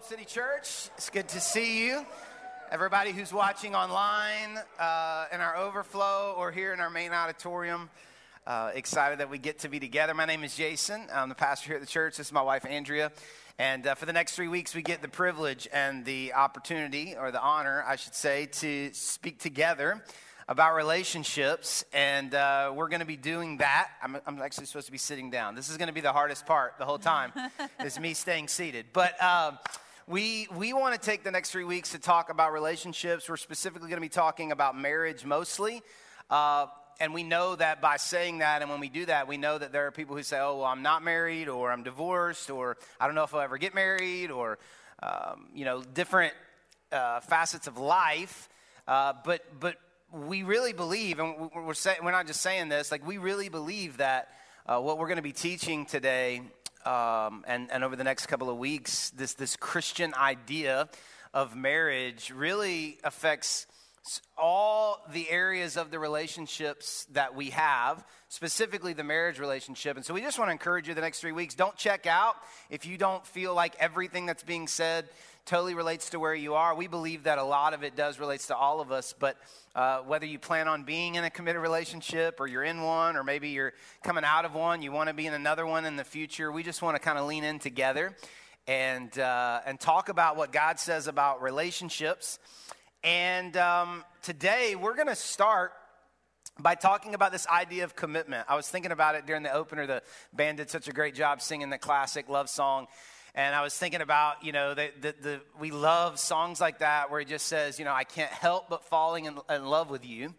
Hope City Church. It's good to see you. Everybody who's watching online uh, in our overflow or here in our main auditorium, uh, excited that we get to be together. My name is Jason. I'm the pastor here at the church. This is my wife, Andrea. And uh, for the next three weeks, we get the privilege and the opportunity, or the honor, I should say, to speak together about relationships, and uh, we're going to be doing that. I'm, I'm, actually supposed to be sitting down. This is going to be the hardest part the whole time, is me staying seated. But uh, we we want to take the next three weeks to talk about relationships. We're specifically going to be talking about marriage mostly. Uh, and we know that by saying that, and when we do that, we know that there are people who say, "Oh, well, I'm not married, or I'm divorced, or I don't know if I'll ever get married, or um, you know, different uh, facets of life." Uh, but but we really believe, and we're, say, we're not just saying this, like we really believe that uh, what we're going to be teaching today um, and, and over the next couple of weeks, this, this Christian idea of marriage really affects all the areas of the relationships that we have, specifically the marriage relationship. And so we just want to encourage you the next three weeks. Don't check out if you don't feel like everything that's being said totally relates to where you are. We believe that a lot of it does relates to all of us, but uh, whether you plan on being in a committed relationship or you're in one or maybe you're coming out of one, you want to be in another one in the future, we just want to kind of lean in together and, uh, and talk about what God says about relationships. And um, today we're going to start by talking about this idea of commitment. I was thinking about it during the opener. The band did such a great job singing the classic love song. And I was thinking about, you know, the, the, the, we love songs like that where it just says, you know, I can't help but falling in, in love with you,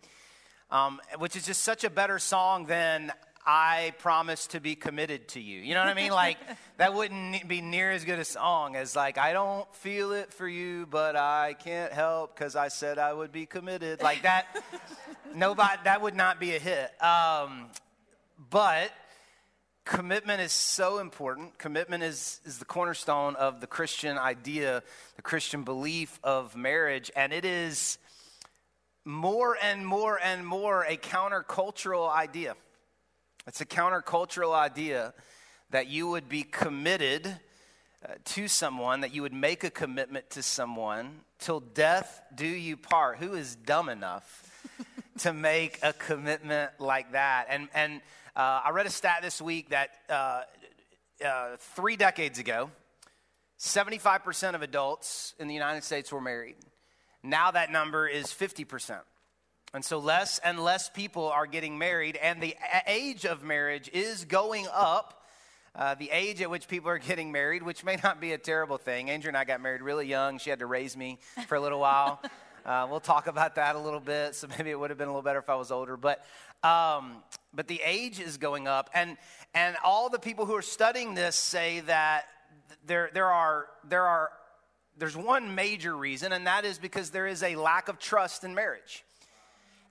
um, which is just such a better song than I promise to be committed to you. You know what I mean? Like, that wouldn't be near as good a song as, like, I don't feel it for you, but I can't help because I said I would be committed. Like, that, nobody, that would not be a hit. Um, but commitment is so important. Commitment is, is the cornerstone of the Christian idea, the Christian belief of marriage, and it is more and more and more a countercultural idea. It's a countercultural idea that you would be committed uh, to someone, that you would make a commitment to someone till death do you part. Who is dumb enough to make a commitment like that? And, and uh, I read a stat this week that uh, uh, three decades ago, 75% of adults in the United States were married. Now that number is 50%. And so less and less people are getting married, and the age of marriage is going up. Uh, the age at which people are getting married, which may not be a terrible thing. Andrea and I got married really young. She had to raise me for a little while. Uh, we'll talk about that a little bit. So maybe it would have been a little better if I was older. But um, but the age is going up, and and all the people who are studying this say that there there are there are there's one major reason, and that is because there is a lack of trust in marriage,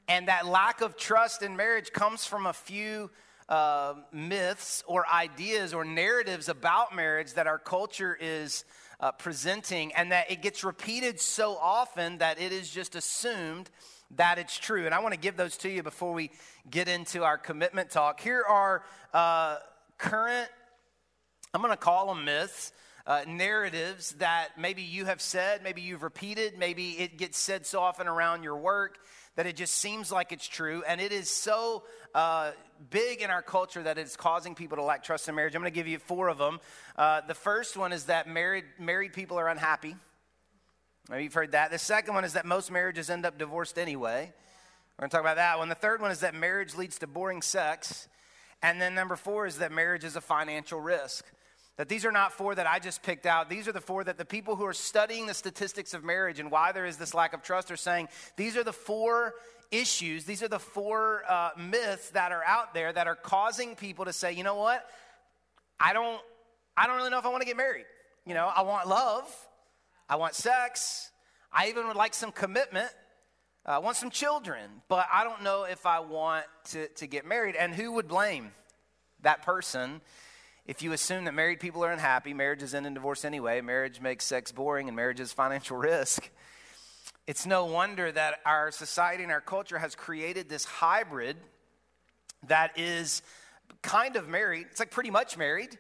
and that lack of trust in marriage comes from a few. Uh, myths or ideas or narratives about marriage that our culture is uh, presenting, and that it gets repeated so often that it is just assumed that it's true. And I want to give those to you before we get into our commitment talk. Here are uh, current, I'm going to call them myths. Uh, narratives that maybe you have said, maybe you've repeated, maybe it gets said so often around your work that it just seems like it's true. And it is so uh, big in our culture that it's causing people to lack trust in marriage. I'm going to give you four of them. Uh, the first one is that married, married people are unhappy. Maybe you've heard that. The second one is that most marriages end up divorced anyway. We're going to talk about that one. The third one is that marriage leads to boring sex. And then number four is that marriage is a financial risk. That these are not four that I just picked out. These are the four that the people who are studying the statistics of marriage and why there is this lack of trust are saying these are the four issues, these are the four uh, myths that are out there that are causing people to say, you know what? I don't, I don't really know if I want to get married. You know, I want love. I want sex. I even would like some commitment. I want some children, but I don't know if I want to, to get married. And who would blame that person if you assume that married people are unhappy, marriages end in divorce anyway, marriage makes sex boring, and marriage is financial risk? It's no wonder that our society and our culture has created this hybrid that is kind of married. It's like pretty much married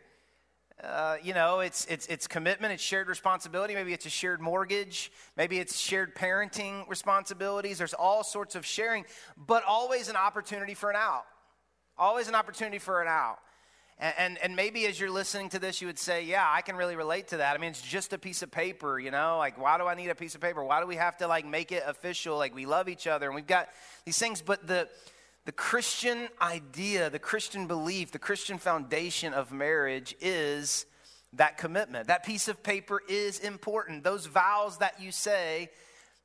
Uh, you know, it's, it's, it's commitment, it's shared responsibility. Maybe it's a shared mortgage. Maybe it's shared parenting responsibilities. There's all sorts of sharing, but always an opportunity for an out. Always an opportunity for an out. And, and, and, maybe as you're listening to this, you would say, Yeah, I can really relate to that. I mean, it's just a piece of paper, you know? Like, why do I need a piece of paper? Why do we have to, like, make it official? Like, we love each other and we've got these things. But the, the Christian idea, the Christian belief, the Christian foundation of marriage is that commitment. That piece of paper is important. Those vows that you say,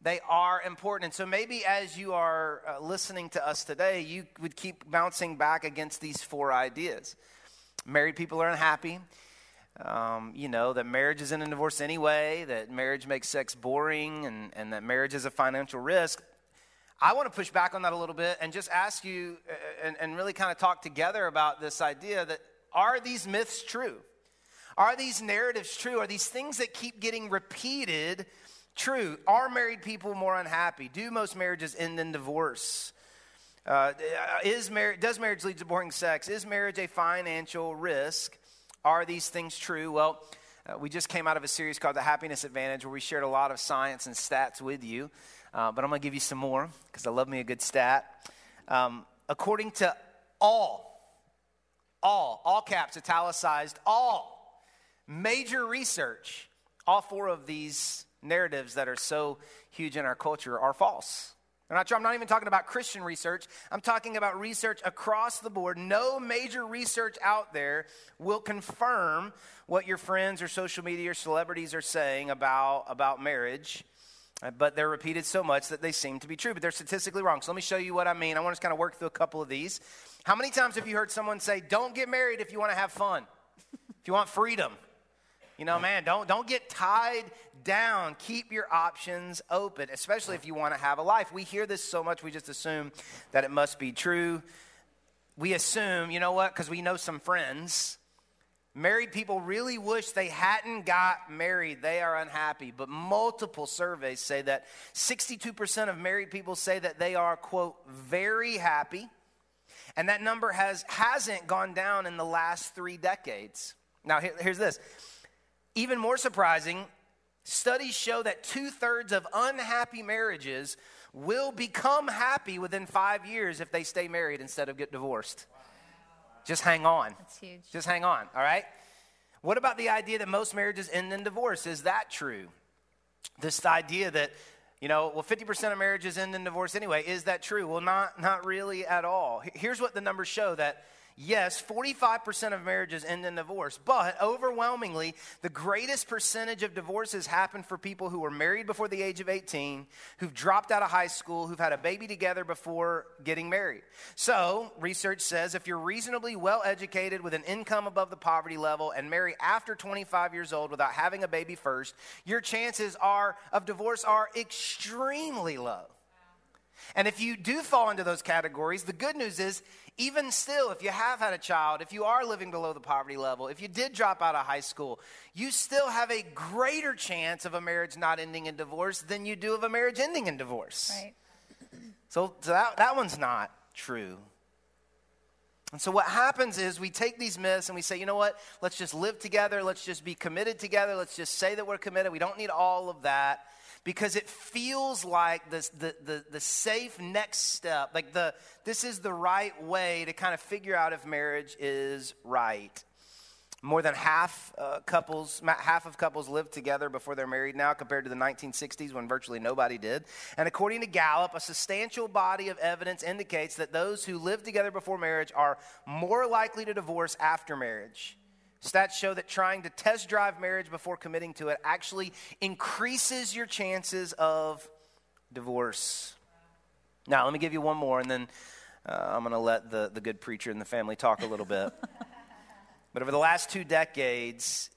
they are important. And so maybe as you are uh, listening to us today, you would keep bouncing back against these four ideas married people are unhappy. Um, you know, that marriage is in a divorce anyway, that marriage makes sex boring, and, and that marriage is a financial risk. I want to push back on that a little bit and just ask you uh, and, and really kind of talk together about this idea that are these myths true? Are these narratives true? Are these things that keep getting repeated true? Are married people more unhappy? Do most marriages end in divorce? Uh, is mar- does marriage lead to boring sex? Is marriage a financial risk? Are these things true? Well, uh, we just came out of a series called The Happiness Advantage where we shared a lot of science and stats with you. Uh, but I'm going to give you some more because I love me a good stat. Um, according to all, all, all caps, italicized, all major research, all four of these narratives that are so huge in our culture are false. I'm not, I'm not even talking about Christian research. I'm talking about research across the board. No major research out there will confirm what your friends or social media or celebrities are saying about, about marriage, uh, but they're repeated so much that they seem to be true, but they're statistically wrong. So let me show you what I mean. I want to kind of work through a couple of these. How many times have you heard someone say, Don't get married if you want to have fun, if you want freedom? You know, man, don't, don't get tied down. Keep your options open, especially if you want to have a life. We hear this so much, we just assume that it must be true. We assume, you know what, because we know some friends. Married people really wish they hadn't got married. They are unhappy. But multiple surveys say that 62% of married people say that they are, quote, very happy. And that number has, hasn't gone down in the last three decades. Now, here, here's this even more surprising, studies show that two thirds of unhappy marriages will become happy within five years if they stay married instead of get divorced. Just hang on. That's huge. Just hang on, all right? What about the idea that most marriages end in divorce? Is that true? This idea that, you know, well, 50% of marriages end in divorce anyway. Is that true? Well, not, not really at all. Here's what the numbers show that Yes, 45% of marriages end in divorce, but overwhelmingly, the greatest percentage of divorces happen for people who were married before the age of 18, who've dropped out of high school, who've had a baby together before getting married. So, research says if you're reasonably well educated with an income above the poverty level and marry after 25 years old without having a baby first, your chances are of divorce are extremely low. And if you do fall into those categories, the good news is even still, if you have had a child, if you are living below the poverty level, if you did drop out of high school, you still have a greater chance of a marriage not ending in divorce than you do of a marriage ending in divorce. Right. So, so that, that one's not true. And so, what happens is we take these myths and we say, you know what? Let's just live together. Let's just be committed together. Let's just say that we're committed. We don't need all of that because it feels like the, the, the, the, safe next step. Like the, this is the right way to kind of figure out if marriage is right. More than half uh, couples, half of couples live together before they're married now, compared to the 1960s when virtually nobody did. And according to Gallup, a substantial body of evidence indicates that those who live together before marriage are more likely to divorce after marriage. Stats show that trying to test drive marriage before committing to it actually increases your chances of divorce. Now, let me give you one more, and then uh, I'm going to let the, the good preacher in the family talk a little bit. but over the last two decades,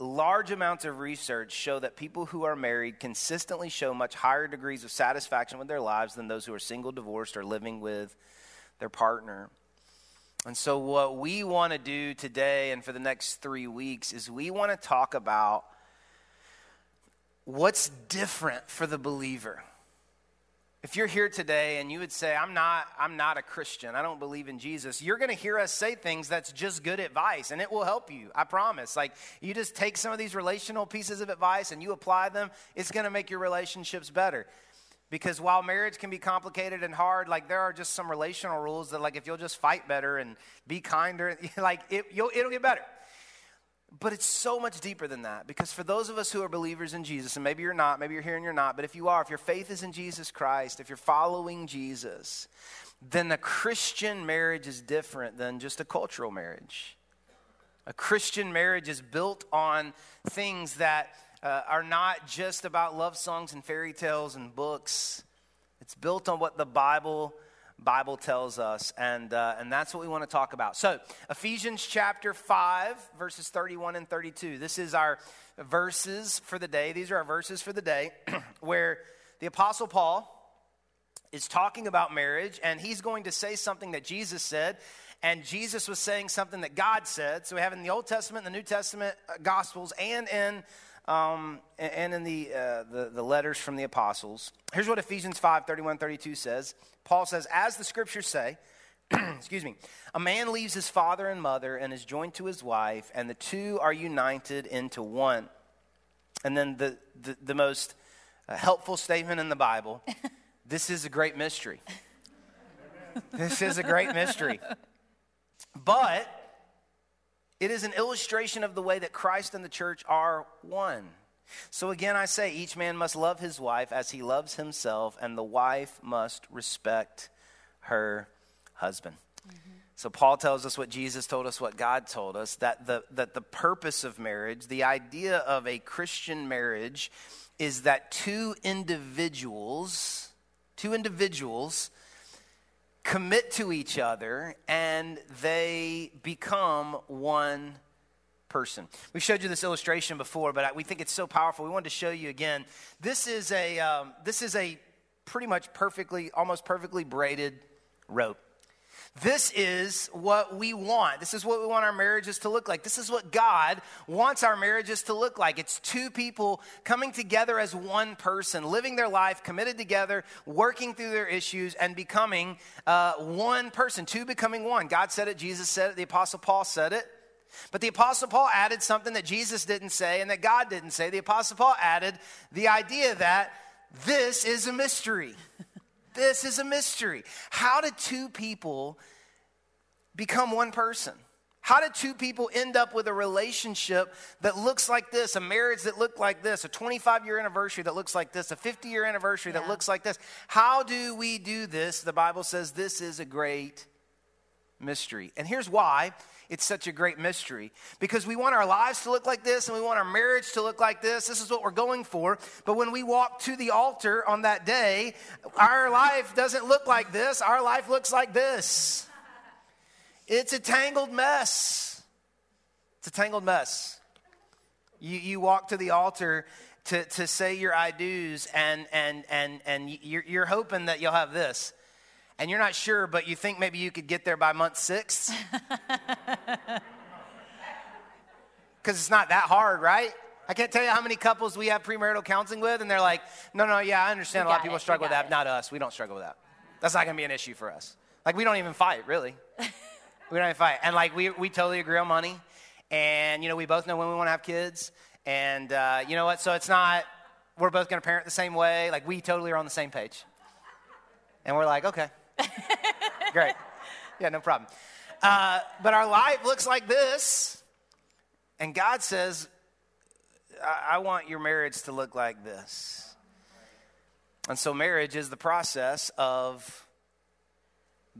large amounts of research show that people who are married consistently show much higher degrees of satisfaction with their lives than those who are single, divorced, or living with their partner. And so, what we want to do today and for the next three weeks is we want to talk about what's different for the believer. If you're here today and you would say, I'm not, I'm not a Christian, I don't believe in Jesus, you're gonna hear us say things that's just good advice and it will help you, I promise. Like, you just take some of these relational pieces of advice and you apply them, it's gonna make your relationships better. Because while marriage can be complicated and hard, like there are just some relational rules that, like, if you'll just fight better and be kinder, like it'll it'll get better. But it's so much deeper than that because for those of us who are believers in Jesus, and maybe you're not, maybe you're here and you're not, but if you are, if your faith is in Jesus Christ, if you're following Jesus, then a Christian marriage is different than just a cultural marriage. A Christian marriage is built on things that uh, are not just about love songs and fairy tales and books. It's built on what the Bible Bible tells us, and, uh, and that's what we want to talk about. So, Ephesians chapter 5, verses 31 and 32. This is our verses for the day. These are our verses for the day where the Apostle Paul is talking about marriage, and he's going to say something that Jesus said, and Jesus was saying something that God said. So, we have in the Old Testament, the New Testament, uh, Gospels, and in um, and in the, uh, the, the, letters from the apostles. Here's what Ephesians 5 31 32 says. Paul says, As the scriptures say, excuse me, a man leaves his father and mother and is joined to his wife, and the two are united into one. And then the, the, the most uh, helpful statement in the Bible this is a great mystery. this is a great mystery. But it is an illustration of the way that Christ and the church are one. So again, I say each man must love his wife as he loves himself, and the wife must respect her husband. Mm-hmm. So Paul tells us what Jesus told us, what God told us, that the, that the purpose of marriage, the idea of a Christian marriage, is that two individuals, two individuals, commit to each other and they become one person. We've showed you this illustration before, but we think it's so powerful. We wanted to show you again. This is a, um, this is a pretty much perfectly, almost perfectly braided rope. This is what we want. This is what we want our marriages to look like. This is what God wants our marriages to look like. It's two people coming together as one person, living their life, committed together, working through their issues, and becoming uh, one person. Two becoming one. God said it, Jesus said it, the Apostle Paul said it. But the Apostle Paul added something that Jesus didn't say and that God didn't say. The Apostle Paul added the idea that this is a mystery. This is a mystery. How did two people become one person? How did two people end up with a relationship that looks like this, a marriage that looked like this, a 25 year anniversary that looks like this, a 50 year anniversary yeah. that looks like this? How do we do this? The Bible says this is a great mystery. And here's why it's such a great mystery because we want our lives to look like this and we want our marriage to look like this. This is what we're going for. But when we walk to the altar on that day, our life doesn't look like this. Our life looks like this. It's a tangled mess. It's a tangled mess. You, you walk to the altar to, to say your I do's, and, and, and, and you're, you're hoping that you'll have this and you're not sure, but you think maybe you could get there by month six? Because it's not that hard, right? I can't tell you how many couples we have premarital counseling with, and they're like, no, no, yeah, I understand a lot of people it, struggle with that. It. Not us. We don't struggle with that. That's not going to be an issue for us. Like, we don't even fight, really. we don't even fight. And, like, we, we totally agree on money. And, you know, we both know when we want to have kids. And, uh, you know what? So it's not, we're both going to parent the same way. Like, we totally are on the same page. And we're like, okay. Great. Yeah, no problem. Uh, but our life looks like this. And God says, I-, I want your marriage to look like this. And so, marriage is the process of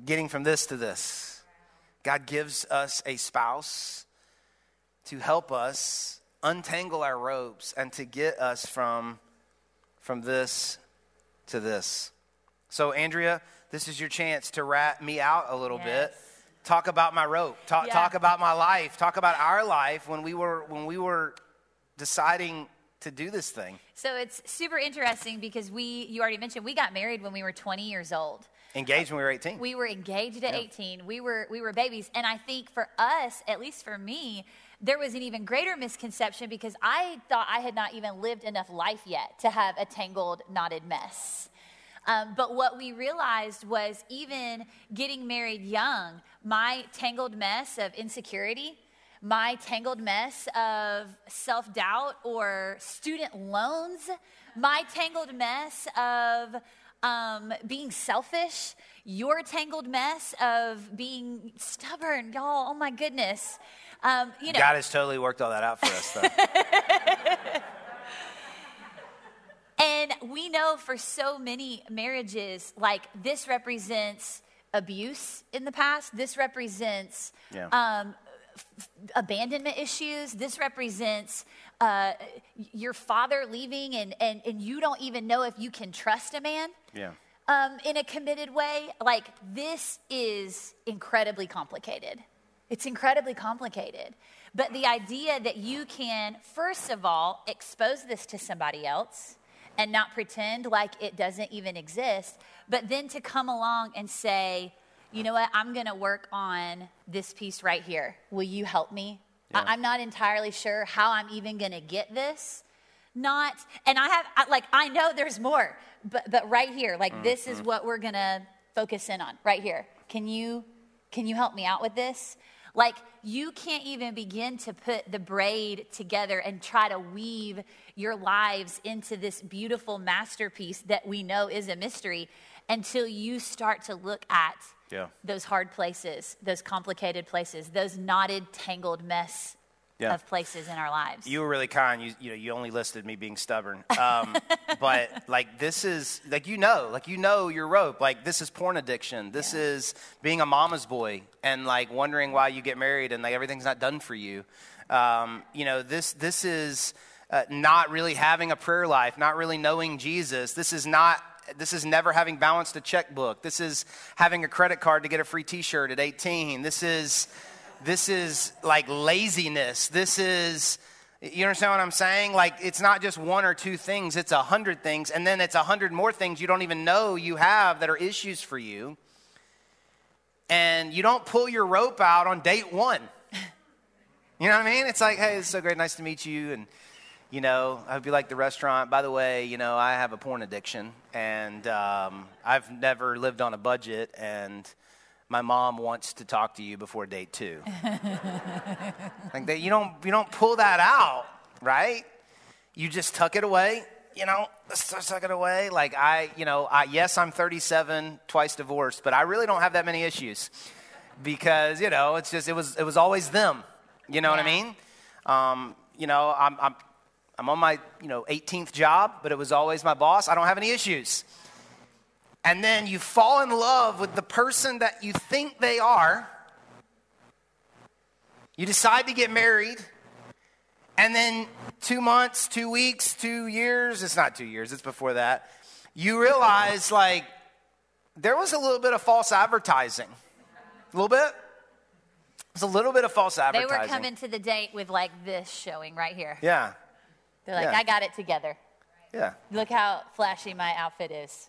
getting from this to this. God gives us a spouse to help us untangle our ropes and to get us from, from this to this. So, Andrea, this is your chance to rat me out a little yes. bit. Talk about my rope. Talk, yeah. talk about my life. Talk about our life when we were when we were deciding to do this thing. So it's super interesting because we you already mentioned we got married when we were 20 years old. Engaged when we were 18. We were engaged at yeah. 18. We were we were babies and I think for us, at least for me, there was an even greater misconception because I thought I had not even lived enough life yet to have a tangled, knotted mess. Um, but what we realized was even getting married young, my tangled mess of insecurity, my tangled mess of self doubt or student loans, my tangled mess of um, being selfish, your tangled mess of being stubborn, y'all. Oh my goodness. Um, you know, God has totally worked all that out for us, though. and we know for so many marriages, like this represents abuse in the past. This represents Yeah. um, f- abandonment issues. This represents uh, your father leaving, and, and, and you don't even know if you can trust a man yeah. um, in a committed way. Like, this is incredibly complicated. It's incredibly complicated. But the idea that you can, first of all, expose this to somebody else and knot pretend like it doesn't even exist, but then to come along and say, you know what, I'm gonna work on this piece right here. Will you help me? Yeah. I- I'm not entirely sure how I'm even gonna get this not and i have I, like i know there's more but but right here like mm, this is mm. what we're gonna focus in on right here can you can you help me out with this like you can't even begin to put the braid together and try to weave your lives into this beautiful masterpiece that we know is a mystery until you start to look at Yeah. those hard places those complicated places those knotted tangled mess Yeah. of places in our lives You were really kind. You, you know, you only listed me being stubborn. Um, but like this is like you know, like you know your rope. Like this is porn addiction. This Yeah. is being a mama's boy and like wondering why you get married and like everything's not done for you. Um, you know, this this is uh, not really having a prayer life, not really knowing Jesus. This is not. This is never having balanced a checkbook. This is having a credit card to get a free T-shirt at 18. This is this is like laziness. This is, you understand what I'm saying? Like, it's not just one or two things, it's a hundred things, and then it's a hundred more things you don't even know you have that are issues for you. And you don't pull your rope out on date one. You know what I mean? It's like, hey, it's so great, nice to meet you. And, you know, I hope you like the restaurant. By the way, you know, I have a porn addiction, and um, I've never lived on a budget, and my mom wants to talk to you before date two. like that, you don't you don't pull that out, right? You just tuck it away. You know, tuck it away. Like I, you know, I, yes, I'm 37, twice divorced, but I really don't have that many issues because you know it's just it was it was always them. You know what I mean? Um, you know, I'm, I'm I'm on my you know 18th job, but it was always my boss. I don't have any issues. And then you fall in love with the person that you think they are. You decide to get married. And then two months, two weeks, two years, it's not two years, it's before that. You realize, like, there was a little bit of false advertising. A little bit? It's a little bit of false advertising. They were coming to the date with like this showing right here. Yeah, They're like, Yeah. I got it together. yeah. Look how flashy my outfit is.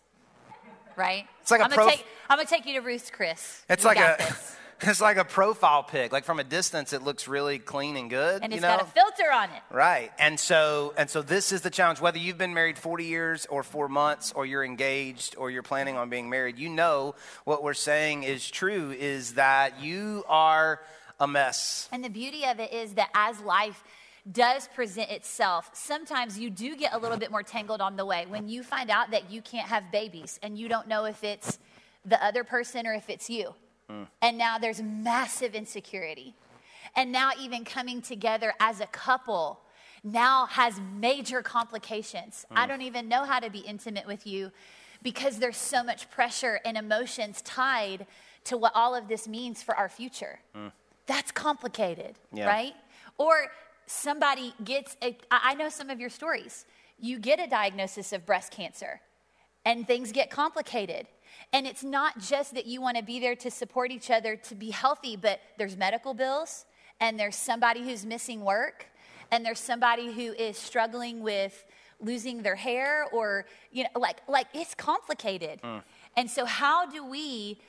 Right? It's like a I'm prof- gonna take I'm gonna take you to Ruth's Chris. It's You like a this. it's like a profile pic. Like from a distance, it looks really clean and good. and you it's know? got a filter on it. Right. And so and so this is the challenge whether you've been married 40 years or 4 months or you're engaged or you're planning on being married, you know what we're saying is true is that you are a mess. And the beauty of it is that as life does present itself, sometimes you do get a little bit more tangled on the way. When you find out that you can't have babies and you don't know if it's the other person or if it's you. Hmm. And now there's massive insecurity. And now, even coming together as a couple now has major complications. I hmm. don't even know how to be intimate with you because there's so much pressure and emotions tied to what all of this means for our future. Hmm. That's complicated, Yeah. right? Or somebody gets, a, I know some of your stories. You get a diagnosis of breast cancer and things get complicated. And it's not just that you want to be there to support each other to be healthy, but there's medical bills, and there's somebody who's missing work, and there's somebody who is struggling with losing their hair, or, you know, like, like it's complicated. Mm. And so, how do we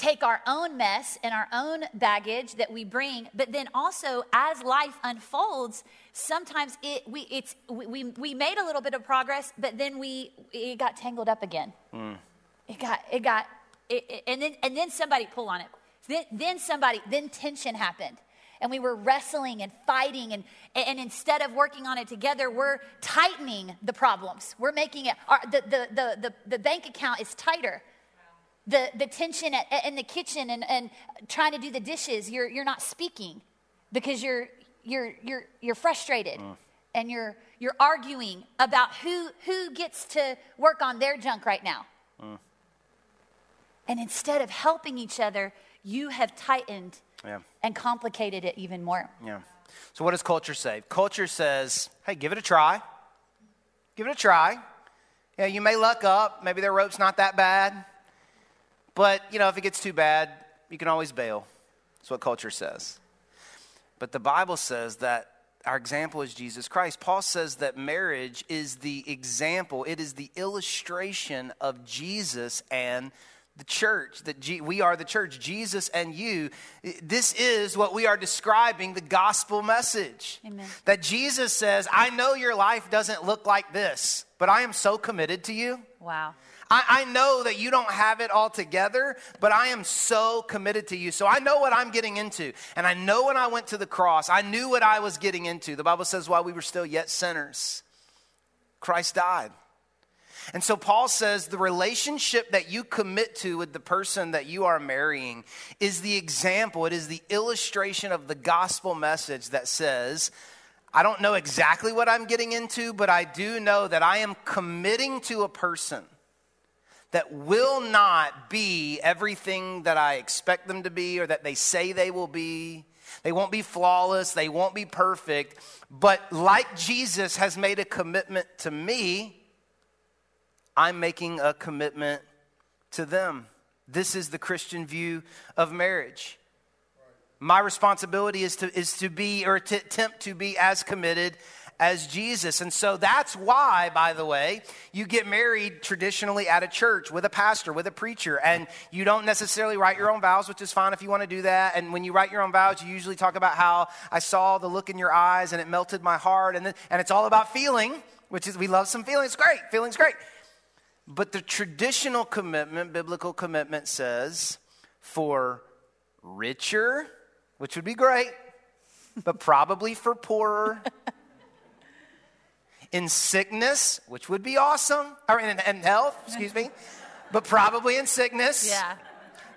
take our own mess and our own baggage that we bring, but then also as life unfolds, sometimes it we it's we we made a little bit of progress, but then we it got tangled up again. Mm. It got it got it, it, and then and then somebody pull on it. Then then somebody then tension happened and we were wrestling and fighting and, and instead of working on it together we're tightening the problems we're making it our, the, the, the, the, the bank account is tighter the, the tension at, in the kitchen and, and trying to do the dishes you're, you're not speaking because you're, you're, you're, you're frustrated mm. and you're, you're arguing about who, who gets to work on their junk right now mm. and instead of helping each other you have tightened yeah. and complicated it even more. Yeah. So, what does culture say? Culture says, hey, give it a try. Give it a try. Yeah, you may luck up. Maybe their rope's not that bad. But, you know, if it gets too bad, you can always bail. That's what culture says. But the Bible says that our example is Jesus Christ. Paul says that marriage is the example, it is the illustration of Jesus and the church, that G- we are the church, Jesus and you. This is what we are describing the gospel message. Amen. That Jesus says, I know your life doesn't look like this, but I am so committed to you. Wow. I, I know that you don't have it all together, but I am so committed to you. So I know what I'm getting into. And I know when I went to the cross, I knew what I was getting into. The Bible says, while we were still yet sinners, Christ died. And so Paul says the relationship that you commit to with the person that you are marrying is the example, it is the illustration of the gospel message that says, I don't know exactly what I'm getting into, but I do know that I am committing to a person that will not be everything that I expect them to be or that they say they will be. They won't be flawless, they won't be perfect, but like Jesus has made a commitment to me, I'm making a commitment to them. This is the Christian view of marriage. My responsibility is to, is to be or to attempt to be as committed as Jesus. And so that's why, by the way, you get married traditionally at a church with a pastor, with a preacher, and you don't necessarily write your own vows, which is fine if you want to do that. And when you write your own vows, you usually talk about how I saw the look in your eyes and it melted my heart. And, then, and it's all about feeling, which is, we love some feelings. Great. Feelings great. But the traditional commitment, biblical commitment says for richer, which would be great, but probably for poorer. in sickness, which would be awesome, or in, in health, excuse me, but probably in sickness. Yeah.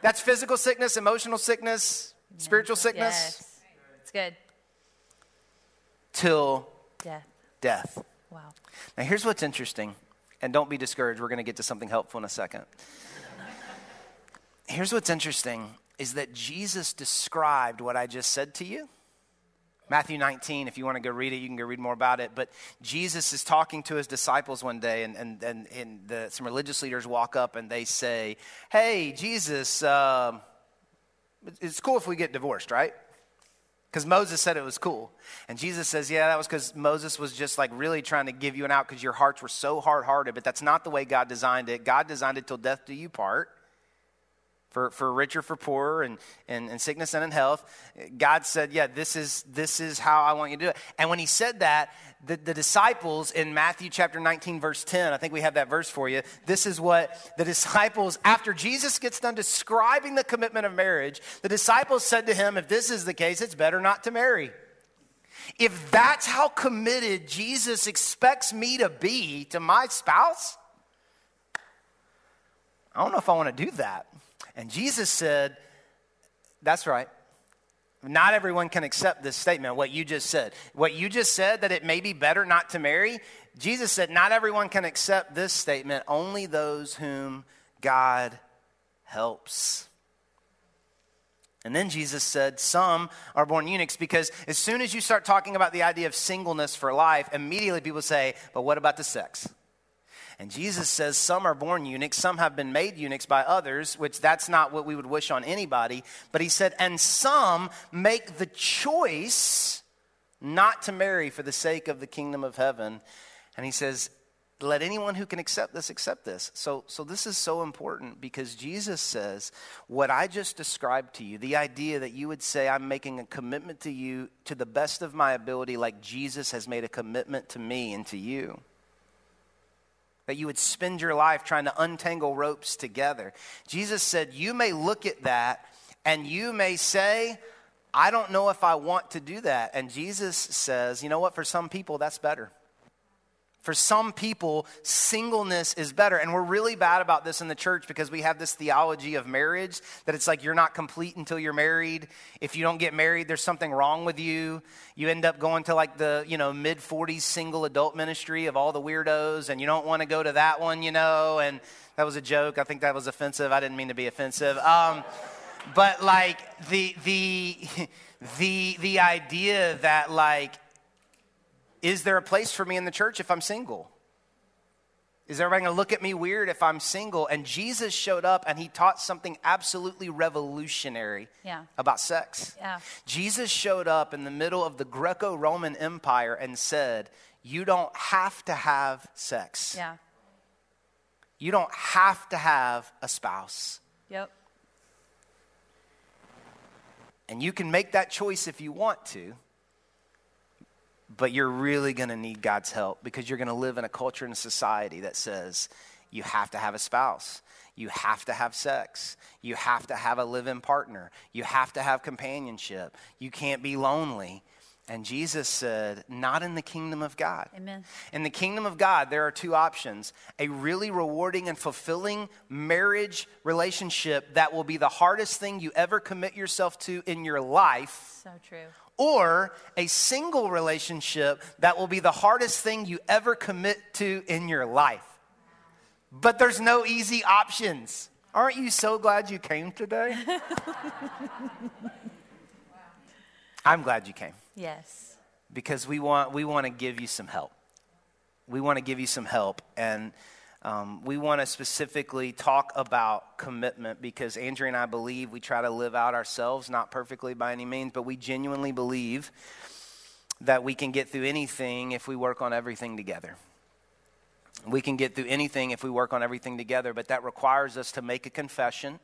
That's physical sickness, emotional sickness, spiritual sickness. Yes. It's good. Till death. Death. Wow. Now, here's what's interesting and don't be discouraged, we're going to get to something helpful in a second. Here's what's interesting is that Jesus described what I just said to you. Matthew 19, if you want to go read it, you can go read more about it. But Jesus is talking to his disciples one day, and, and, and, and the, some religious leaders walk up and they say, Hey, Jesus, uh, it's cool if we get divorced, right? Because Moses said it was cool. And Jesus says, Yeah, that was because Moses was just like really trying to give you an out because your hearts were so hard hearted. But that's not the way God designed it. God designed it till death do you part for, for richer, for poorer, and, and, and sickness and in health. God said, Yeah, this is, this is how I want you to do it. And when he said that, the, the disciples in Matthew chapter 19, verse 10, I think we have that verse for you. This is what the disciples, after Jesus gets done describing the commitment of marriage, the disciples said to him, If this is the case, it's better not to marry. If that's how committed Jesus expects me to be to my spouse, I don't know if I want to do that. And Jesus said, That's right. Not everyone can accept this statement, what you just said. What you just said, that it may be better not to marry, Jesus said, Not everyone can accept this statement, only those whom God helps. And then Jesus said, Some are born eunuchs because as soon as you start talking about the idea of singleness for life, immediately people say, But what about the sex? And Jesus says some are born eunuchs, some have been made eunuchs by others, which that's not what we would wish on anybody. But he said, and some make the choice not to marry for the sake of the kingdom of heaven. And he says, let anyone who can accept this accept this. So, so this is so important because Jesus says, what I just described to you, the idea that you would say, I'm making a commitment to you to the best of my ability, like Jesus has made a commitment to me and to you. That you would spend your life trying to untangle ropes together. Jesus said, You may look at that and you may say, I don't know if I want to do that. And Jesus says, You know what? For some people, that's better. For some people, singleness is better. And we're really bad about this in the church because we have this theology of marriage that it's like you're not complete until you're married. If you don't get married, there's something wrong with you. You end up going to like the, you know, mid 40s single adult ministry of all the weirdos and you don't want to go to that one, you know. And that was a joke. I think that was offensive. I didn't mean to be offensive. Um, but like the the the the idea that like is there a place for me in the church if I'm single? Is everybody going to look at me weird if I'm single? And Jesus showed up and he taught something absolutely revolutionary yeah. about sex. Yeah. Jesus showed up in the middle of the Greco Roman Empire and said, You don't have to have sex. Yeah. You don't have to have a spouse. Yep. And you can make that choice if you want to but you're really going to need God's help because you're going to live in a culture and society that says you have to have a spouse. You have to have sex. You have to have a live in partner. You have to have companionship. You can't be lonely. And Jesus said, Not in the kingdom of God. Amen. In the kingdom of God, there are two options a really rewarding and fulfilling marriage relationship that will be the hardest thing you ever commit yourself to in your life. So true or a single relationship that will be the hardest thing you ever commit to in your life. But there's no easy options. Aren't you so glad you came today? I'm glad you came. Yes. Because we want, we want to give you some help. We want to give you some help. And um, we want to specifically talk about commitment because Andrea and I believe we try to live out ourselves, not perfectly by any means, but we genuinely believe that we can get through anything if we work on everything together. We can get through anything if we work on everything together, but that requires us to make a confession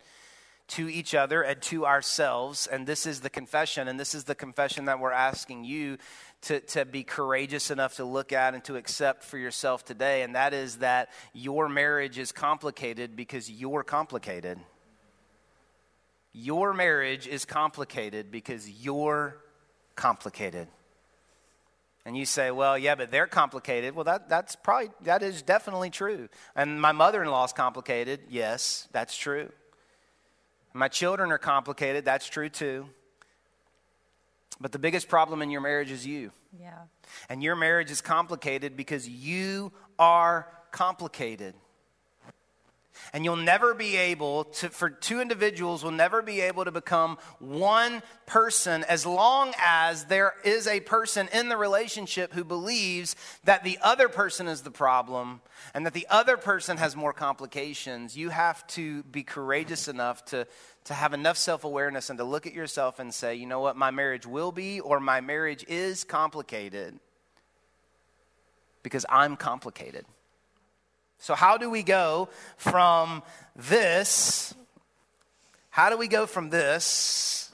to each other and to ourselves. And this is the confession, and this is the confession that we're asking you to, to be courageous enough to look at and to accept for yourself today. And that is that your marriage is complicated because you're complicated. Your marriage is complicated because you're complicated. And you say, well, yeah, but they're complicated. Well, that, that's probably, that is definitely true. And my mother in law is complicated. Yes, that's true. My children are complicated. That's true too. But the biggest problem in your marriage is you. Yeah. And your marriage is complicated because you are complicated. And you'll never be able to, for two individuals, will never be able to become one person as long as there is a person in the relationship who believes that the other person is the problem and that the other person has more complications. You have to be courageous enough to, to have enough self awareness and to look at yourself and say, you know what, my marriage will be or my marriage is complicated because I'm complicated. So, how do we go from this? How do we go from this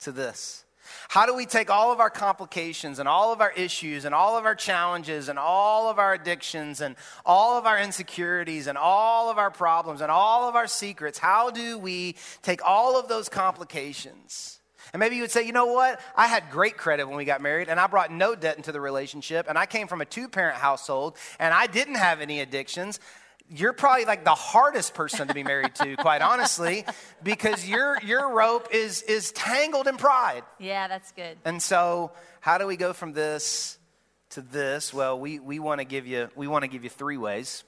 to this? How do we take all of our complications and all of our issues and all of our challenges and all of our addictions and all of our insecurities and all of our problems and all of our secrets? How do we take all of those complications? And maybe you would say, you know what? I had great credit when we got married, and I brought no debt into the relationship, and I came from a two parent household, and I didn't have any addictions. You're probably like the hardest person to be married to, quite honestly, because your, your rope is, is tangled in pride. Yeah, that's good. And so, how do we go from this to this? Well, we, we want to give you we want to give you three ways,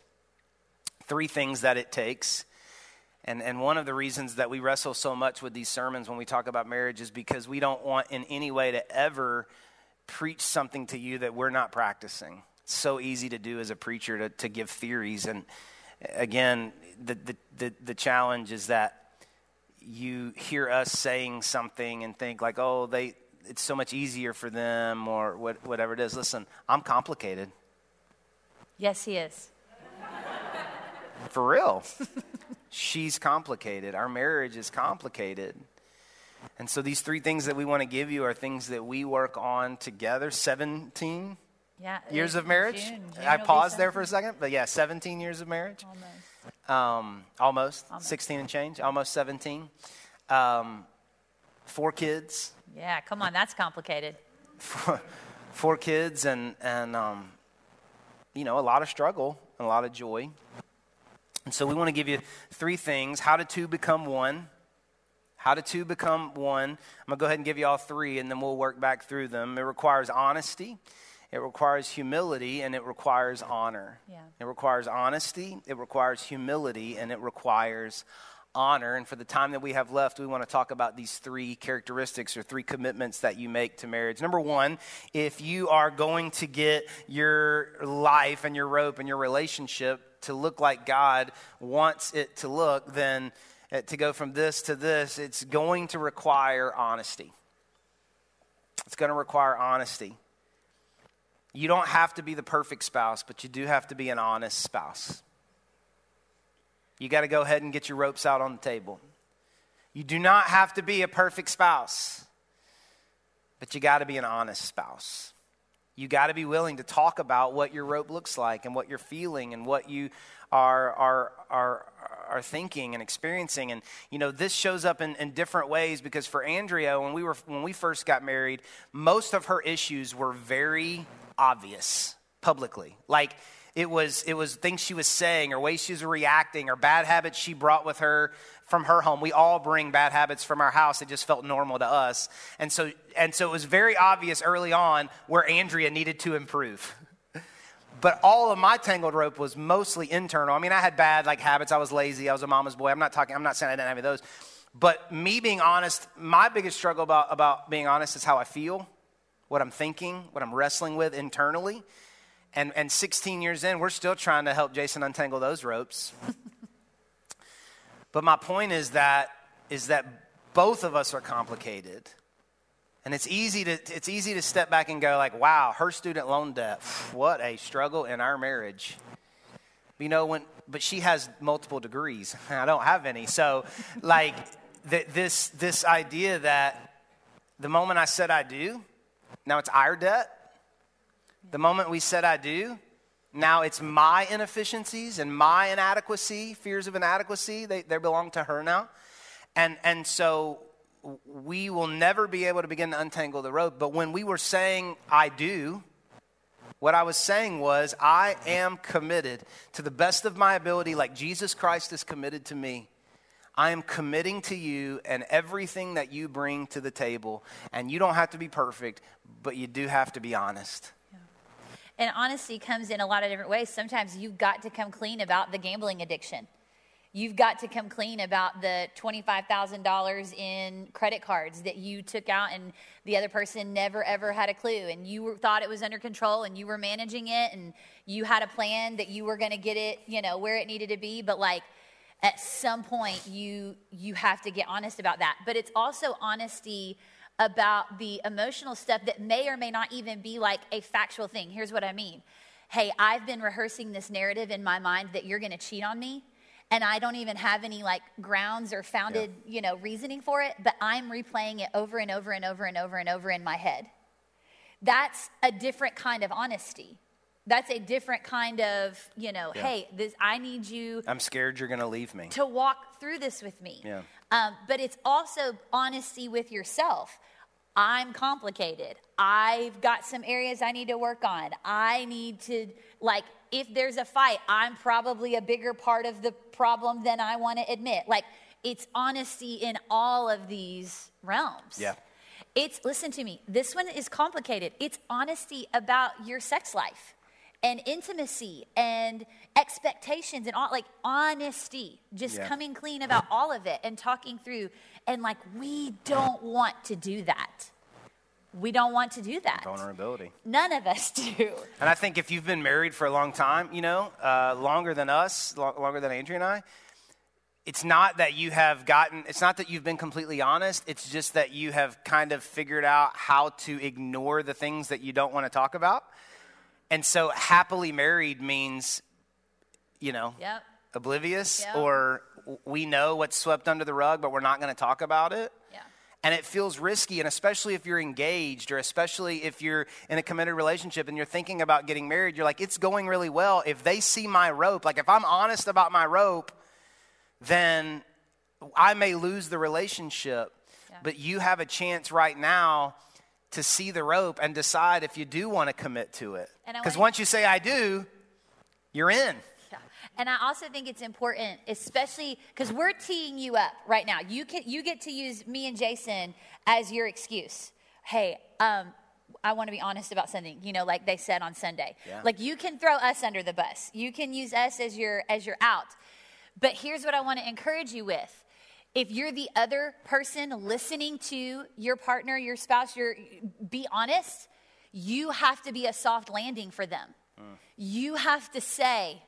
three things that it takes and, and one of the reasons that we wrestle so much with these sermons when we talk about marriage is because we don't want in any way to ever preach something to you that we're not practicing. So easy to do as a preacher to, to give theories. And again, the, the, the, the challenge is that you hear us saying something and think like, oh, they, it's so much easier for them or what, whatever it is. Listen, I'm complicated. Yes, he is. For real. She's complicated. Our marriage is complicated. And so these three things that we want to give you are things that we work on together. 17 Yeah. years of marriage. June. June I paused there for a second, but yeah, 17 years of marriage. Almost. Um, almost, Almost. 16 and change, almost 17. Um, four kids, Yeah, come on, that's complicated. four, four kids, and and um, you know a lot of struggle and a lot of joy. And so we want to give you three things: how do two become one? How do two become one? I'm gonna go ahead and give you all three, and then we'll work back through them. It requires honesty. It requires humility and it requires honor. Yeah. It requires honesty, it requires humility, and it requires honor. And for the time that we have left, we want to talk about these three characteristics or three commitments that you make to marriage. Number one, if you are going to get your life and your rope and your relationship to look like God wants it to look, then uh, to go from this to this, it's going to require honesty. It's going to require honesty. You don't have to be the perfect spouse, but you do have to be an honest spouse. You got to go ahead and get your ropes out on the table. You do not have to be a perfect spouse, but you got to be an honest spouse. You got to be willing to talk about what your rope looks like and what you're feeling and what you are, are, are, are thinking and experiencing. And, you know, this shows up in, in different ways because for Andrea, when we, were, when we first got married, most of her issues were very obvious publicly. Like, it was, it was things she was saying or ways she was reacting or bad habits she brought with her from her home. We all bring bad habits from our house. It just felt normal to us. And so, and so it was very obvious early on where Andrea needed to improve. But all of my tangled rope was mostly internal. I mean, I had bad like habits. I was lazy. I was a mama's boy. I'm not talking, I'm not saying I didn't have any of those. But me being honest, my biggest struggle about, about being honest is how I feel, what I'm thinking, what I'm wrestling with internally. And, and 16 years in, we're still trying to help Jason untangle those ropes. but my point is that, is that both of us are complicated. And it's easy, to, it's easy to step back and go like, wow, her student loan debt, what a struggle in our marriage. You know, when, but she has multiple degrees. I don't have any. So, like, th- this, this idea that the moment I said I do, now it's our debt. The moment we said I do, now it's my inefficiencies and my inadequacy, fears of inadequacy, they, they belong to her now. And, and so we will never be able to begin to untangle the rope. But when we were saying I do, what I was saying was, I am committed to the best of my ability, like Jesus Christ is committed to me. I am committing to you and everything that you bring to the table. And you don't have to be perfect, but you do have to be honest. And honesty comes in a lot of different ways. Sometimes you've got to come clean about the gambling addiction. You've got to come clean about the $25,000 in credit cards that you took out and the other person never ever had a clue and you were, thought it was under control and you were managing it and you had a plan that you were going to get it, you know, where it needed to be, but like at some point you you have to get honest about that. But it's also honesty about the emotional stuff that may or may not even be like a factual thing. Here's what I mean. Hey, I've been rehearsing this narrative in my mind that you're going to cheat on me and I don't even have any like grounds or founded, you know, reasoning for it, but I'm replaying it over and over and over and over and over in my head. That's a different kind of honesty. That's a different kind of, you know, Yeah. hey, this I need you I'm scared you're going to leave me. to walk through this with me. Yeah. Um, but it's also honesty with yourself. I'm complicated. I've got some areas I need to work on. I need to, like, if there's a fight, I'm probably a bigger part of the problem than I want to admit. Like, it's honesty in all of these realms. Yeah. It's, listen to me, this one is complicated. It's honesty about your sex life and intimacy and expectations and all, like honesty, just Yeah. coming clean about all of it and talking through. And like, we don't want to do that. We don't want to do that. Vulnerability. None of us do. And I think if you've been married for a long time, you know, uh, longer than us, lo- longer than Andrea and I, it's not that you have gotten, it's not that you've been completely honest. It's just that you have kind of figured out how to ignore the things that you don't want to talk about. And so happily married means, you know, Yep. oblivious Yep. or we know what's swept under the rug, but we're not going to talk about it. Yeah. And it feels risky, and especially if you're engaged or especially if you're in a committed relationship and you're thinking about getting married, you're like, it's going really well. If they see my rope, like if I'm honest about my rope, then I may lose the relationship. Yeah. But you have a chance right now to see the rope and decide if you do want to commit to it. Because once you say, I do, you're in. Yeah. And I also think it's important, especially because we're teeing you up right now. You can you get to use me and Jason as your excuse. Hey, um, I want to be honest about something. You know, like they said on Sunday. Yeah. Like you can throw us under the bus. You can use us as your as your out. But here's what I want to encourage you with. If you're the other person listening to your partner, your spouse, your be honest, you have to be a soft landing for them. Mm. You have to say,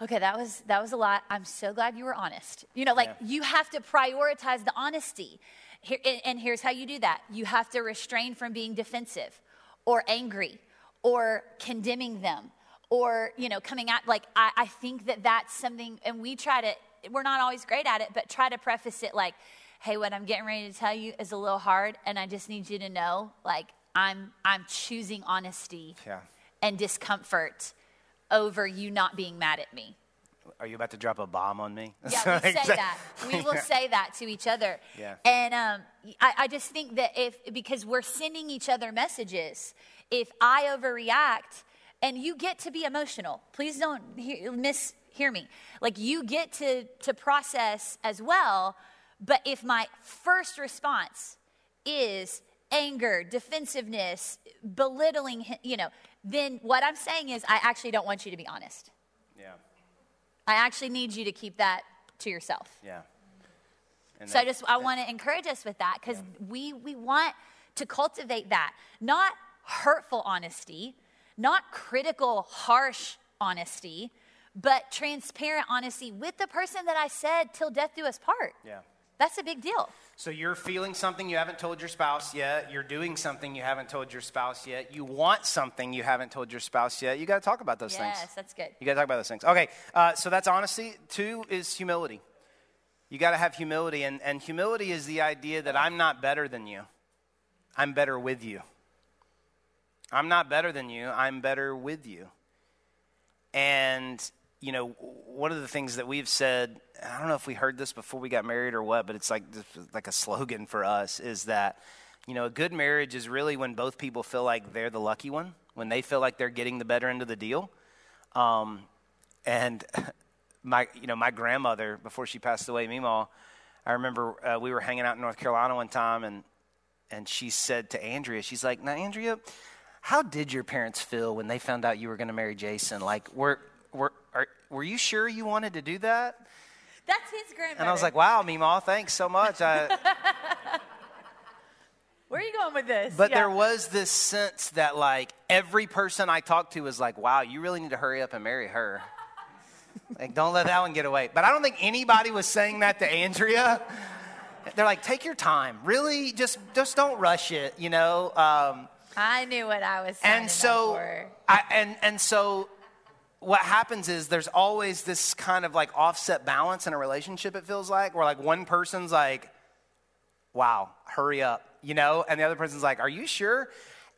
okay that was that was a lot. I'm so glad you were honest. You know like Yeah. you have to prioritize the honesty. Here, and, and here's how you do that. You have to restrain from being defensive or angry or condemning them or you know coming at like I, I think that that's something and we try to we're not always great at it but try to preface it like hey what i'm getting ready to tell you is a little hard and i just need you to know like i'm i'm choosing honesty Yeah. and discomfort over you not being mad at me. Are you about to drop a bomb on me? Yeah, we say that. We will say that to each other. Yeah. And um, I, I just think that if, because we're sending each other messages, if I overreact and you get to be emotional, please don't hear, me. Like you get to, to process as well. But if my first response is anger, defensiveness, belittling, you know, then what I'm saying is I actually don't want you to be honest. Yeah. I actually need you to keep that to yourself. Yeah. And So I just I want to encourage us with that because we we want to cultivate that, not hurtful honesty, not critical, harsh honesty, but transparent honesty with the person that I said till death do us part. Yeah. That's a big deal. So you're feeling something you haven't told your spouse yet. You're doing something you haven't told your spouse yet. You want something you haven't told your spouse yet. You got to talk about those yes, things. Yes, that's good. You got to talk about those things. Okay, uh, so that's honesty. Two is humility. You got to have humility, and, and humility is the idea that I'm not better than you. I'm better with you. I'm not better than you. I'm better with you. And you know, one of the things that we've said, I don't know if we heard this before we got married or what, but it's like like a slogan for us is that you know, a good marriage is really when both people feel like they're the lucky one, when they feel like they're getting the better end of the deal. Um, and my, you know, my grandmother before she passed away, Meemaw, I remember uh, we were hanging out in North Carolina one time, and and she said to Andrea, she's like, "Now, Andrea, how did your parents feel when they found out you were going to marry Jason? Like, were were are, were you sure you wanted to do that?" That's his grandmother. And I was like, "Wow, Meemaw, thanks so much." I, Where are you going with this? But Yeah. there was this sense that like every person I talked to was like, "Wow, you really need to hurry up and marry her." like, don't let that one get away. But I don't think anybody was saying that to Andrea. They're like, "Take your time, really. Just just don't rush it," you know. Um, I knew what I was and so. I, and and so, what happens is there's always this kind of like offset balance in a relationship. It feels like where like one person's like, "Wow, hurry up," you know, and the other person's like, "Are you sure?"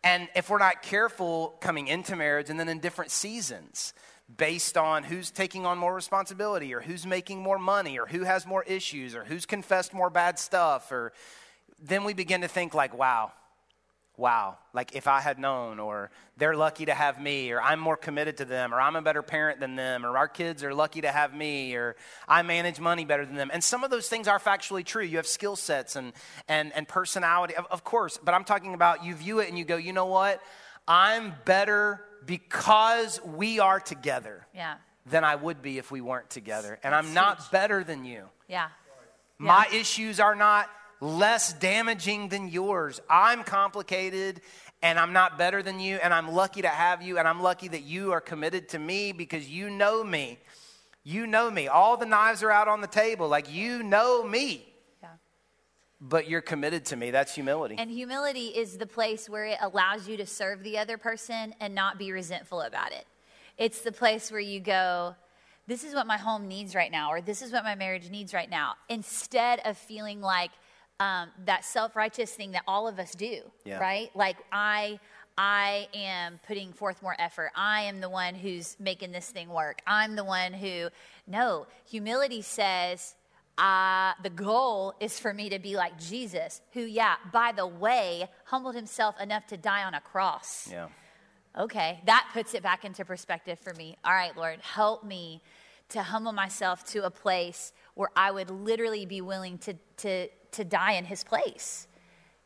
And if we're not careful coming into marriage, and then in different seasons, based on who's taking on more responsibility, or who's making more money, or who has more issues, or who's confessed more bad stuff, or then we begin to think like, "Wow." Wow, like if I had known, or they're lucky to have me, or I'm more committed to them, or I'm a better parent than them, or our kids are lucky to have me, or I manage money better than them. And some of those things are factually true. You have skill sets and, and, and personality, of, of course, but I'm talking about you view it and you go, you know what? I'm better because we are together Yeah. than I would be if we weren't together. And That's I'm not huge. better than you. Yeah. My issues are not less damaging than yours. I'm complicated and I'm not better than you, and I'm lucky to have you, and I'm lucky that you are committed to me because you know me. You know me. All the knives are out on the table. Like, you know me. But you're committed to me. That's humility. And humility is the place where it allows you to serve the other person and not be resentful about it. It's the place where you go, this is what my home needs right now, or this is what my marriage needs right now, instead of feeling like um, that self righteous thing that all of us do, Yeah. right? Like, I. I am putting forth more effort. I am the one who's making this thing work. I'm the one who, no, humility says, uh, the goal is for me to be like Jesus, who, yeah, by the way, humbled himself enough to die on a cross. yeah. Okay, that puts it back into perspective for me. All right, Lord, help me to humble myself to a place where I would literally be willing to, to, to die in his place.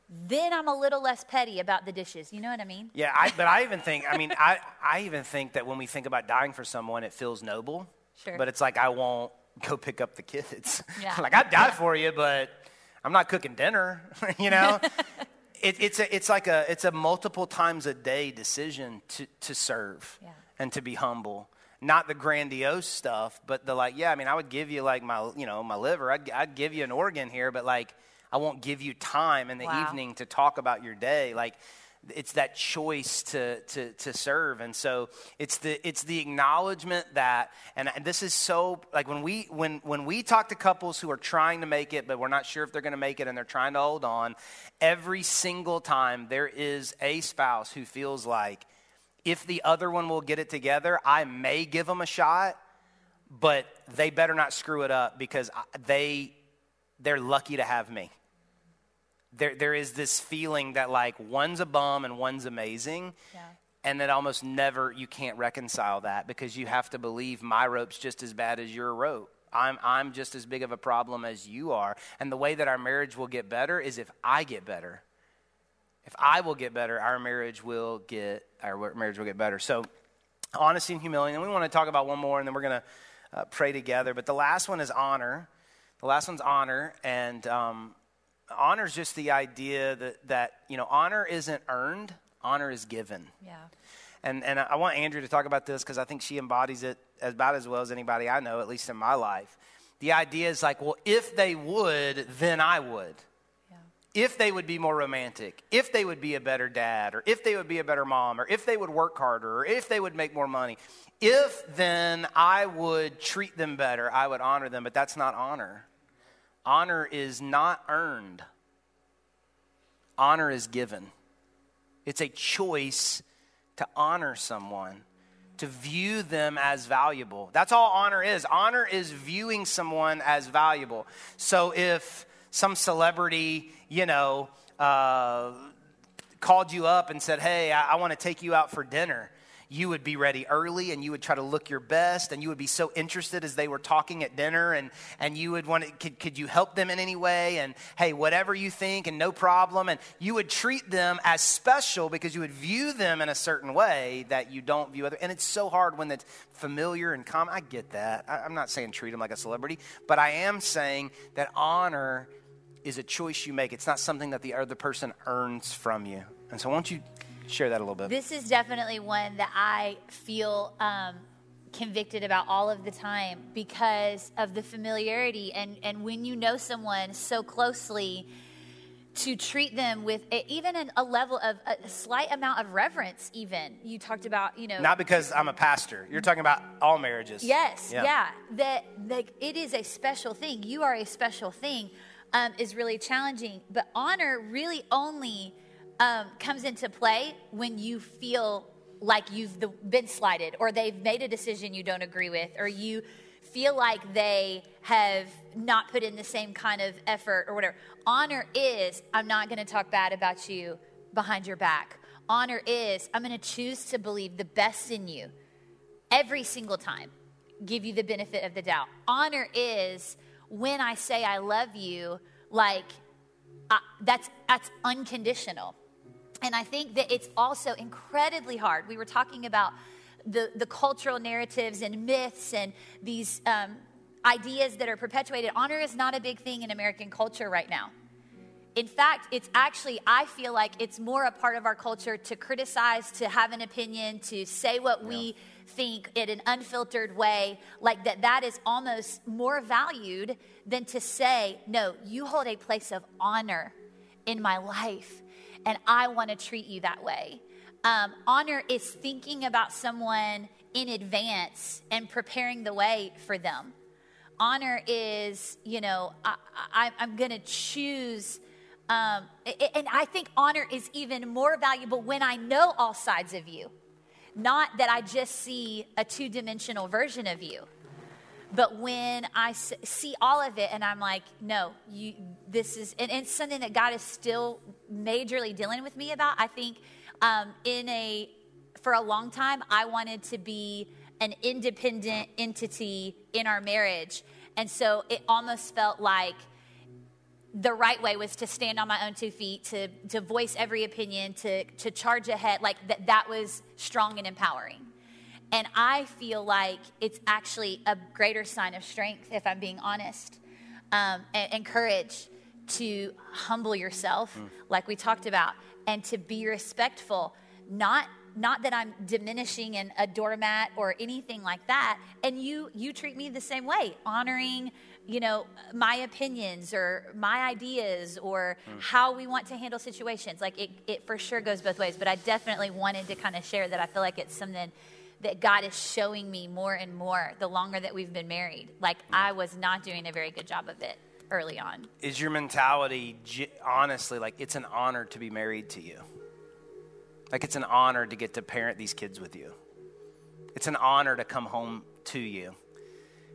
Then I'm a little less petty about the dishes. You know what I mean? Yeah, I, but I even think, I mean, I, I even think that when we think about dying for someone, it feels noble. Sure. But it's like, I won't go pick up the kids. Yeah. like, I'd die for you, but I'm not cooking dinner, you know? it, it's, a, it's like a, it's a multiple times a day decision to, to serve Yeah. and to be humble. Not the grandiose stuff, but the like, yeah, I mean, I would give you like my, you know, my liver. I'd, I'd give you an organ here, but like, I won't give you time in the Wow. evening to talk about your day. Like, it's that choice to, to, to serve and so it's the it's the acknowledgement that and this is so like when we when when we talk to couples who are trying to make it but we're not sure if they're going to make it and they're trying to hold on every single time there is a spouse who feels like if the other one will get it together i may give them a shot but they better not screw it up because they they're lucky to have me. There, there is this feeling that like one's a bum and one's amazing Yeah. and that almost never you can't reconcile that because you have to believe my rope's just as bad as your rope. I'm, I'm just as big of a problem as you are and the way that our marriage will get better is if i get better if i will get better our marriage will get our marriage will get better so honesty and humility and we want to talk about one more and then we're going to uh, pray together but the last one is honor the last one's honor and um, honor is just the idea that, that you know honor isn't earned honor is given Yeah. and, and I want Andrea to talk about this because I think she embodies it as about as well as anybody I know, at least in my life. The idea is like, well, if they would, then I would. If they would be more romantic, if they would be a better dad, or if they would be a better mom, or if they would work harder, or if they would make more money, if then I would treat them better, I would honor them. But that's not honor. Honor is not earned, honor is given. It's a choice to honor someone, to view them as valuable. That's all honor is. Honor is viewing someone as valuable. So if some celebrity, you know, uh, called you up and said, Hey, I, I want to take you out for dinner. You would be ready early and you would try to look your best and you would be so interested as they were talking at dinner and, and you would want to, could, could you help them in any way? And hey, whatever you think and no problem. And you would treat them as special because you would view them in a certain way that you don't view other. And it's so hard when it's familiar and common. I get that. I, I'm not saying treat them like a celebrity, but I am saying that honor is a choice you make. It's not something that the other person earns from you. And so, why don't you share that a little bit? This is definitely one that I feel um, convicted about all of the time because of the familiarity and, and when you know someone so closely to treat them with a, even an, a level of a slight amount of reverence even you talked about you know Not because I'm a pastor. You're talking about all marriages. Yes, yeah. That like it is a special thing. You are a special thing um, is really challenging. But honor really only um, comes into play when you feel like you've the, been slighted, or they've made a decision you don't agree with, or you feel like they have not put in the same kind of effort or whatever. Honor is I'm not going to talk bad about you behind your back. Honor is I'm going to choose to believe the best in you every single time give you the benefit of the doubt. Honor is when I say I love you, like uh, that's that's unconditional. And I think that it's also incredibly hard. We were talking about the, the cultural narratives and myths and these um, ideas that are perpetuated. Honor is not a big thing in American culture right now. In fact, it's actually, I feel like it's more a part of our culture to criticize, to have an opinion, to say what we think in an unfiltered way like that that is almost more valued than to say no you hold a place of honor in my life and i want to treat you that way. Um, honor is thinking about someone in advance and preparing the way for them. Honor is you know I, am going to choose um, and i think honor is even more valuable when i know all sides of you not that I just see a two dimensional version of you, but when I see all of it and I'm like, no, you, this is, and it's something that God is still majorly dealing with me about. I think um, in a, for a long time, I wanted to be an independent entity in our marriage. And so it almost felt like, the right way was to stand on my own two feet, to, to voice every opinion, to, to charge ahead. Like that, that was strong and empowering. And I feel like it's actually a greater sign of strength, if I'm being honest, um, and, and, courage to humble yourself, mm. like we talked about, and to be respectful, not not that I'm diminishing and a doormat or anything like that. And you you treat me the same way, honoring you know, my opinions or my ideas or mm. how we want to handle situations. Like it, it for sure goes both ways, but I definitely wanted to kind of share that I feel like it's something that God is showing me more and more the longer that we've been married. Like mm. I was not doing a very good job of it early on. Is your mentality honestly like it's an honor to be married to you? Like it's an honor to get to parent these kids with you. It's an honor to come home to you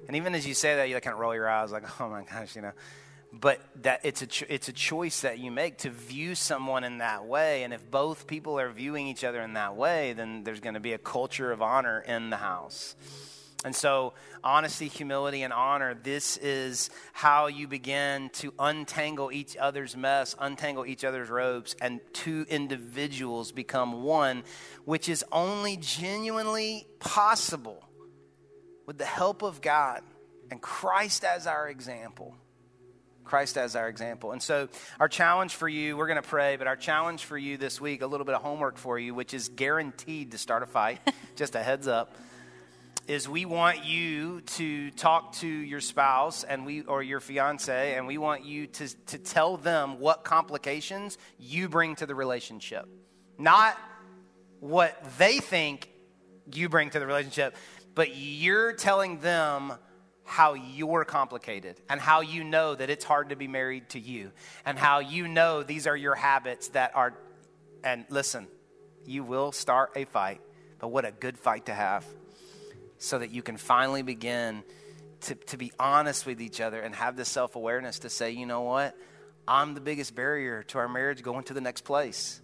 and even as you say that, you kind of roll your eyes like, oh my gosh, you know. But that it's a cho- it's a choice that you make to view someone in that way, and if both people are viewing each other in that way, then there's going to be a culture of honor in the house. And so, honesty, humility, and honor, this is how you begin to untangle each other's mess, untangle each other's ropes, and two individuals become one, which is only genuinely possible with the help of God and Christ as our example. Christ as our example. And so, our challenge for you, we're going to pray, but our challenge for you this week, a little bit of homework for you, which is guaranteed to start a fight, just a heads up, is we want you to talk to your spouse and we or your fiance and we want you to, to tell them what complications you bring to the relationship. Not what they think you bring to the relationship, but you're telling them how you're complicated and how you know that it's hard to be married to you and how you know these are your habits that are and listen you will start a fight but what a good fight to have so that you can finally begin to, to be honest with each other and have the self-awareness to say you know what? I'm the biggest barrier to our marriage going to the next place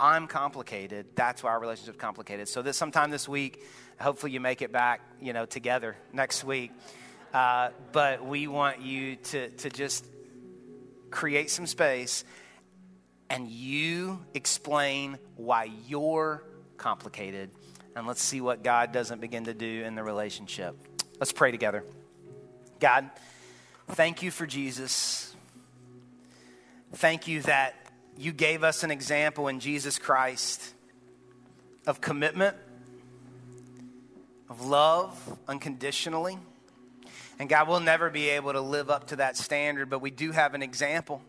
i'm complicated that's why our relationship's complicated so that sometime this week hopefully you make it back, you know, together next week. Uh, but we want you to, to just create some space and you explain why you're complicated. And let's see what God doesn't begin to do in the relationship. Let's pray together. God, thank you for Jesus. Thank you that you gave us an example in Jesus Christ of commitment of love unconditionally. And God, will never be able to live up to that standard, but we do have an example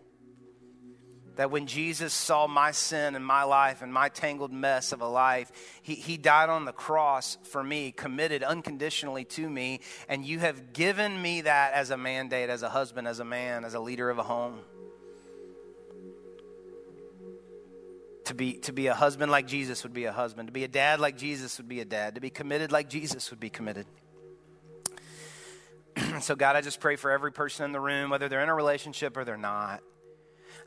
that when Jesus saw my sin and my life and my tangled mess of a life, he, he died on the cross for me, committed unconditionally to me, and you have given me that as a mandate, as a husband, as a man, as a leader of a home. To be, to be a husband like Jesus would be a husband, to be a dad like Jesus would be a dad, to be committed like Jesus would be committed. so, God, I just pray for every person in the room, whether they're in a relationship or they're not.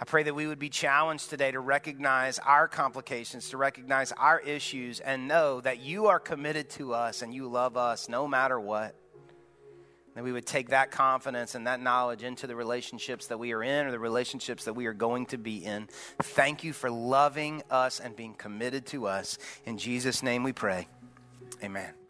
I pray that we would be challenged today to recognize our complications, to recognize our issues, and know that you are committed to us and you love us no matter what. That we would take that confidence and that knowledge into the relationships that we are in or the relationships that we are going to be in. Thank you for loving us and being committed to us. In Jesus' name we pray. Amen.